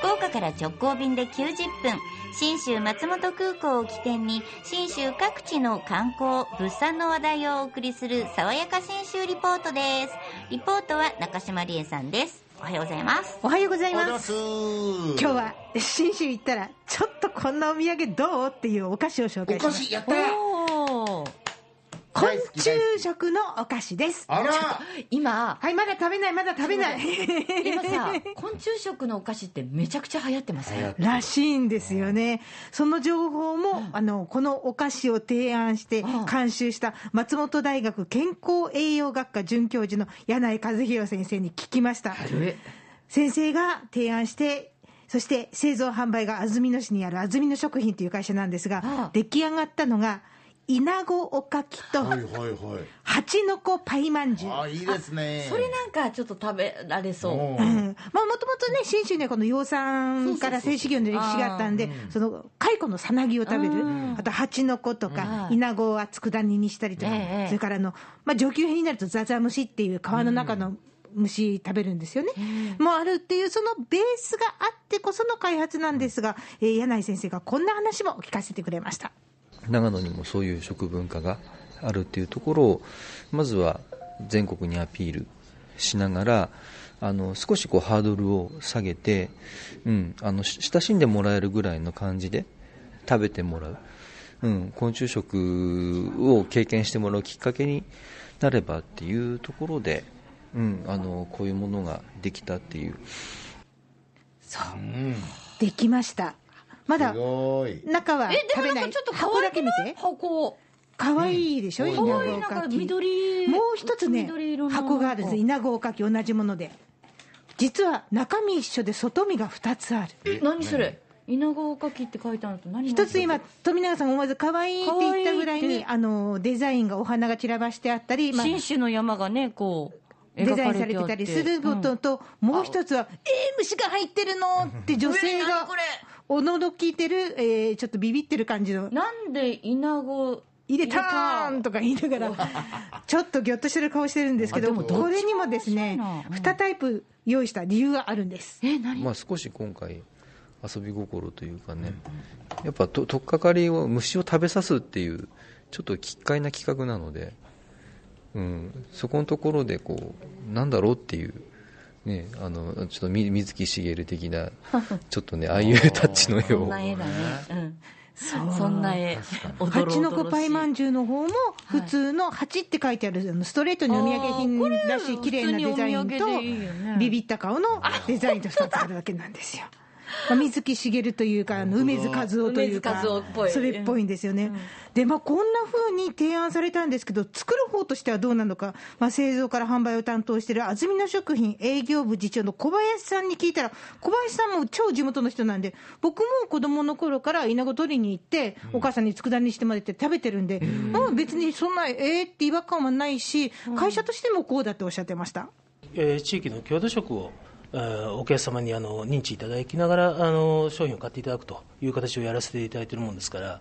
福岡から直行便で90分信州松本空港を起点に信州各地の観光物産の話題をお送りする爽やか信州リポートですリポートは中島理恵さんですおはようございますおはようございます。ございます。今日は信州行ったら、ちょっとこんなお土産どう？っていうお菓子を紹お介します。菓子やった昆虫き食のお菓子です。あら今はい、まだ食べない、まだ食べない。今さ 昆虫食のお菓子ってめちゃくちゃ流行ってますねらしいんですよね。その情報も、あの、このお菓子を提案してうん監修した松本大学健康栄養学科准教授の柳井和弘先生に聞きました。え先生が提案して、そして製造販売が安曇野市にある安曇野食品という会社なんですが、ああ出来上がったのが、稲子おかきとはいはいはい。蜂の子パイまんじゅう。あ、いいですね。それなんかちょっと食べられそう。うん。うん。まあ、もともとね、信州にはこの養蚕から製糸業の歴史があったんで、その蚕のさなぎを食べる。うん、あと蜂の子とか、うん。稲子は佃煮にしたりとか、ええそれからあの、まあ、上級編になるとザザムシっていう皮の中の虫食べるんですよね。もうあるっていう、そのベースがあってこその開発なんですが、えー柳井先生がこんな話も聞かせてくれました。長野にもそういう食文化があるっていうところをまずは全国にアピールしながらあの少しこうハードルを下げて、うん、あのし親しんでもらえるぐらいの感じで食べてもらう、うん、昆虫食を経験してもらうきっかけになればっていうところで、うん、あのこういうものができたっていうそう。うん。できました。まだ。中はえで食べない。もなんかちょっと可箱だけ見て。箱可愛いでしょ、うん。稲かき。緑もう一つね箱があるんです、稲子おかき、同じもので。実は中身一緒で外身が2つある。え何それ？稲子かきって書いてあると何一つ今、富永さんが思わず可愛いって言ったぐらいに、あのデザインがお花が散らばしてあったり、まあ、新種の山がねこうデザインされてたりすることと、もう一つは、えー、虫が入ってるのって女性がこれ驚きてる、えーちょっとビビってる感じの。なんで稲子入れた？ーんとか言いながら、ちょっとぎょっとしてる顔してるんですけど、どこれにもですね面白いな、うん2タイプ用意した理由があるんです。え何？まあ、少し今回遊び心というかね、やっぱと取っかかりを虫を食べさすっていうちょっと奇怪な企画なので、うん、そこのところでこうなんだろうっていう、ね、あのちょっとみ水木しげる的な ちょっとねああいうタッチの絵を。そんな絵だね。うん。そんな絵。蜂の子パイまんじゅうの方も、普通の蜂って書いてある、あのストレートにお土産品らしい綺麗なデザインとでいいよね、ビビった顔のデザインと2つあるだけなんですよ。まあ水木しげるというか、あの梅津和夫というか梅津和夫っぽい、それっぽいんですよね。で、まあ、こんな風に提案されたんですけど、作る方としてはどうなのか、まあ、製造から販売を担当している安曇野食品営業部次長の小林さんに聞いたら、小林さんも超地元の人なんで、僕も子供の頃から稲子取りに行って、お母さんに佃煮してもらって食べてるんで、うん、別にそんな、えーって違和感はないし、会社としてもこうだっておっしゃってました。えー地域の郷土食を、えーお客様にあの認知いただきながらあの商品を買っていただくという形をやらせていただいているものですから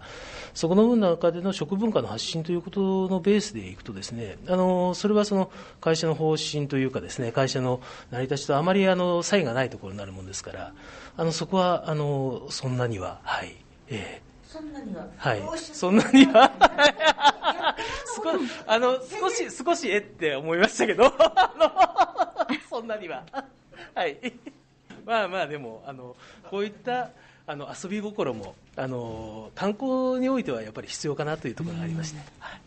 そこの分の中での食文化の発信ということのベースでいくとですねあのそれはその会社の方針というかですね会社の成り立ちとあまりあの差異がないところになるものですからあのそこはあのそんなにははいええ。そんなには？はい、そんなには？少あの少し少しえって思いましたけどそんなにははい。まあまあでもあのこういったあの遊び心もあの観光においてはやっぱり必要かなというところがありまして、はい。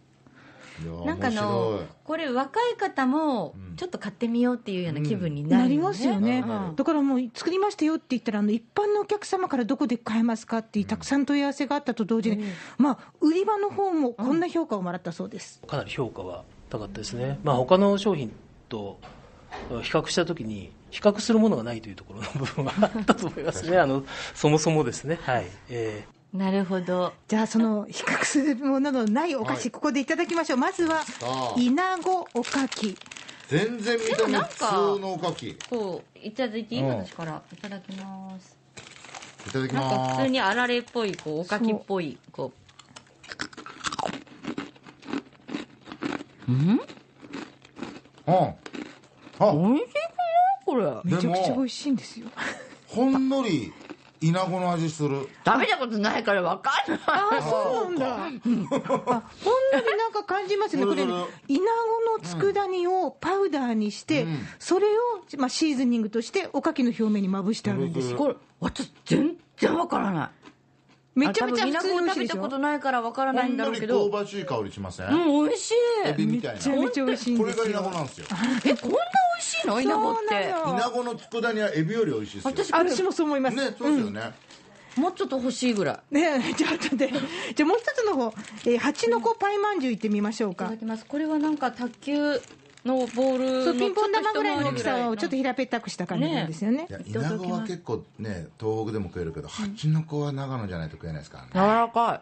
いやなんかの白い。これ若い方もちょっと買ってみようっていうような気分になるなりますよね、うん。だからもう作りましたよって言ったら、あの一般のお客様からどこで買えますかってたくさん問い合わせがあったと同時に、まあ、売り場の方もこんな評価をもらったそうです。かなり評価は高かったですね、まあ他の商品と比較したときに、比較するものがないというところの部分はあったと思いますね、あのそもそもですね。はい。えーなるほど。じゃあ、その比較するもののないお菓子、はい。ここでいただきましょう。まずはあ、稲子おかき。全然見たでもなんか目普通のおかき。いこういただいていい？うん。私から。いただきます。ただきなんかます普通にあられっぽいこうおかきっぽいこう。うん。うんあ。美味しいこれめちゃくちゃ美味しいんですよ。ほんのりイナゴの味する。食べたことないから分かんない。あそうなんだ。あほんのりなんか感じますね。これイナゴの佃煮をパウダーにして、それを、まあ、シーズニングとしておかきの表面にまぶしてあるんです。よこれ私全然分からないめちゃめちゃ普通に美味しいでしょ食べたことないから分からないんだろうけど。香ばしい香りしません、うん美味しい。エビみたいな。めちゃめちゃ美味しいんこれがイですよナゴなんですよ。えこんな美味しいの？イナゴってそうなのイナゴの佃煮はエビより美味しいですよ。私私もそう思います、ねそうですよね、もうちょっと欲しいぐらい。ねえちょっとね。じゃあもう一つの方、えー、蜂の子パイまんじゅういってみましょうか。いただきます。これはなんか卓球のボールのそうピンポン玉ぐらいの大きさをちょっとと平べったくした感じなんですよね。いやイナゴは結構ね東北でも食えるけど蜂の子は長野じゃないと食えないですからね。柔らかい。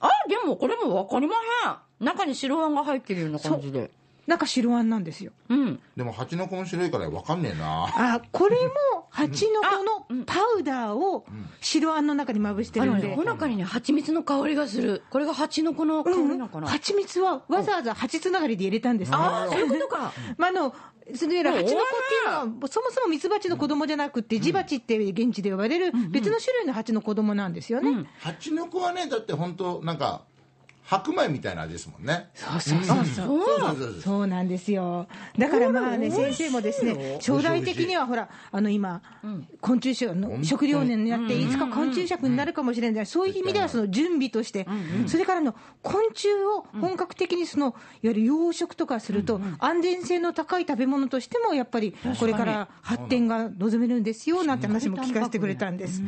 あでもこれも分かりまへん。中に白あんが入ってるような感じで。なんか白あんなんですよ。うん。でも蜂の子も白いから分かんねえな。あこれも蜂の子のパウダーを白あんの中にまぶしてあるんで、ほのかにね蜂蜜の香りがする。これが蜂の子の香りなのかな、蜂蜜はわざわざ蜂つながりで入れたんです。ねああそういうことか。まあ、あのそのいわゆる蜂の子っていうのは、そもそもミツバチの子供じゃなくて、ジバチって現地で呼ばれる別の種類の蜂の子供なんですよね。蜂の子はねだって本当なんか白米みたいな味ですもんね。そうそうそう。そう。そうそうそうそう。なんですよ。だからまあね、先生もですね、将来的にはほら、あの今、昆虫食の食料年になって、いつか昆虫食になるかもしれない、そういう意味ではその準備として、それからの昆虫を本格的にその、いわゆる養殖とかすると、安全性の高い食べ物としても、やっぱりこれから発展が望めるんですよ、なんて話も聞かせてくれたんです。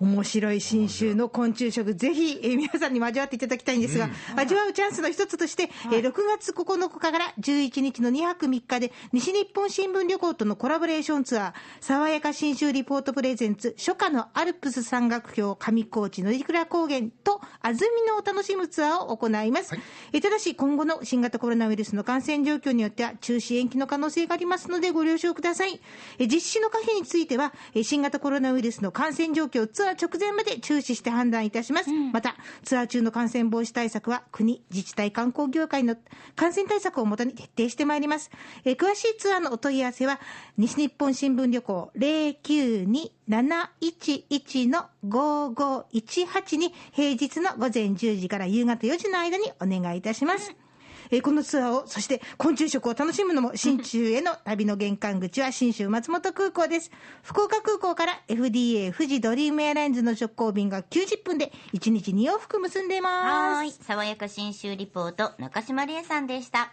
面白い新種の昆虫食、ぜひ、えー皆さんにも味わっていただきたいんですが、味わうチャンスの一つとして、えー6月9日から11日の2泊3日で、西日本新聞旅行とのコラボレーションツアー、爽やか新州リポートプレゼンツ、初夏のアルプス山岳標上高地乗鞍高原と、安曇野を楽しむツアーを行います。えーただし、今後の新型コロナウイルスの感染状況によっては、中止延期の可能性がありますので、ご了承ください。えー実施の可否については、えー新型コロナウイルスの感染状況をツアー直前まで注視して判断いたします。また、ツアー中の感染防止対策は、国、自治体、観光業界の感染対策をもとに徹底してまいります。えー詳しいツアーのお問い合わせは、西日本新聞旅行092-711の5518に平日の午前10時から夕方4時の間にお願いいたします。えーこのツアーを、そして昆虫食を楽しむのも、新州への旅の玄関口は新州松本空港です。福岡空港から FDA 富士ドリームエアラインズの直行便が90分で1日2往復結んでます。はい。爽やか新州リポート、中島理恵さんでした。